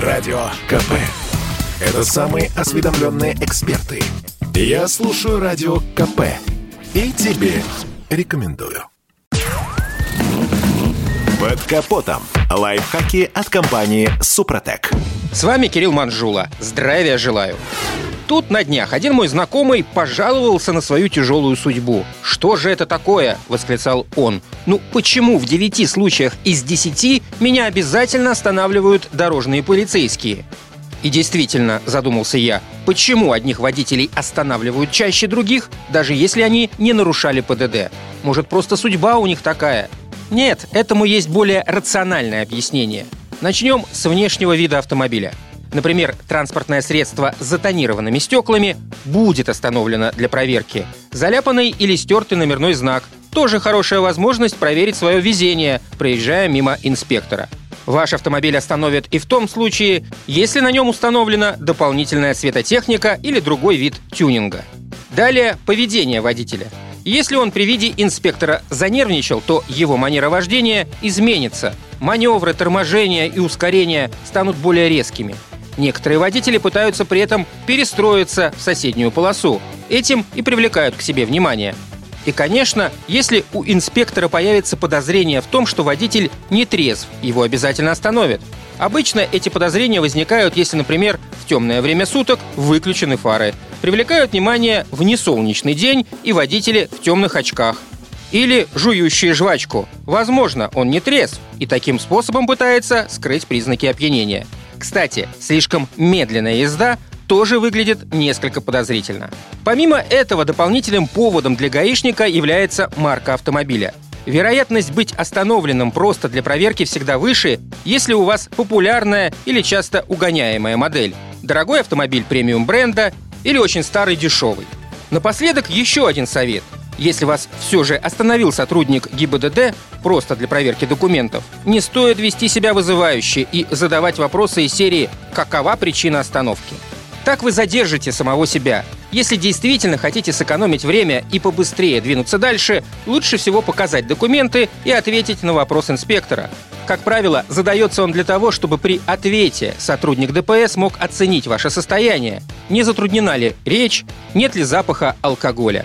Радио КП. Это самые осведомленные эксперты. Я слушаю Радио КП. И тебе рекомендую. Под капотом. Лайфхаки от компании «Супротек». С вами Кирилл Манжула. Здравия желаю. Тут на днях один мой знакомый пожаловался на свою тяжелую судьбу. «Что же это такое?» – восклицал он. «Ну почему в девяти случаях из десяти меня обязательно останавливают дорожные полицейские?» И действительно, задумался я, почему одних водителей останавливают чаще других, даже если они не нарушали ПДД? Может, просто судьба у них такая? Нет, этому есть более рациональное объяснение. Начнем с внешнего вида автомобиля – Например, транспортное средство с затонированными стеклами будет остановлено для проверки. Заляпанный или стертый номерной знак – тоже хорошая возможность проверить свое везение, проезжая мимо инспектора. Ваш автомобиль остановят и в том случае, если на нем установлена дополнительная светотехника или другой вид тюнинга. Далее – поведение водителя. Если он при виде инспектора занервничал, то его манера вождения изменится. Маневры, торможения и ускорения станут более резкими. Некоторые водители пытаются при этом перестроиться в соседнюю полосу. Этим и привлекают к себе внимание. И, конечно, если у инспектора появится подозрение в том, что водитель не трезв, его обязательно остановят. Обычно эти подозрения возникают, если, например, в темное время суток выключены фары. Привлекают внимание в несолнечный день и водители в темных очках. Или жующие жвачку. Возможно, он не трезв и таким способом пытается скрыть признаки опьянения. Кстати, слишком медленная езда тоже выглядит несколько подозрительно. Помимо этого, дополнительным поводом для гаишника является марка автомобиля. Вероятность быть остановленным просто для проверки всегда выше, если у вас популярная или часто угоняемая модель, дорогой автомобиль премиум бренда или очень старый дешевый. Напоследок еще один совет – если вас все же остановил сотрудник ГИБДД просто для проверки документов, не стоит вести себя вызывающе и задавать вопросы из серии «Какова причина остановки?». Так вы задержите самого себя. Если действительно хотите сэкономить время и побыстрее двинуться дальше, лучше всего показать документы и ответить на вопрос инспектора. Как правило, задается он для того, чтобы при ответе сотрудник ДПС мог оценить ваше состояние, не затруднена ли речь, нет ли запаха алкоголя.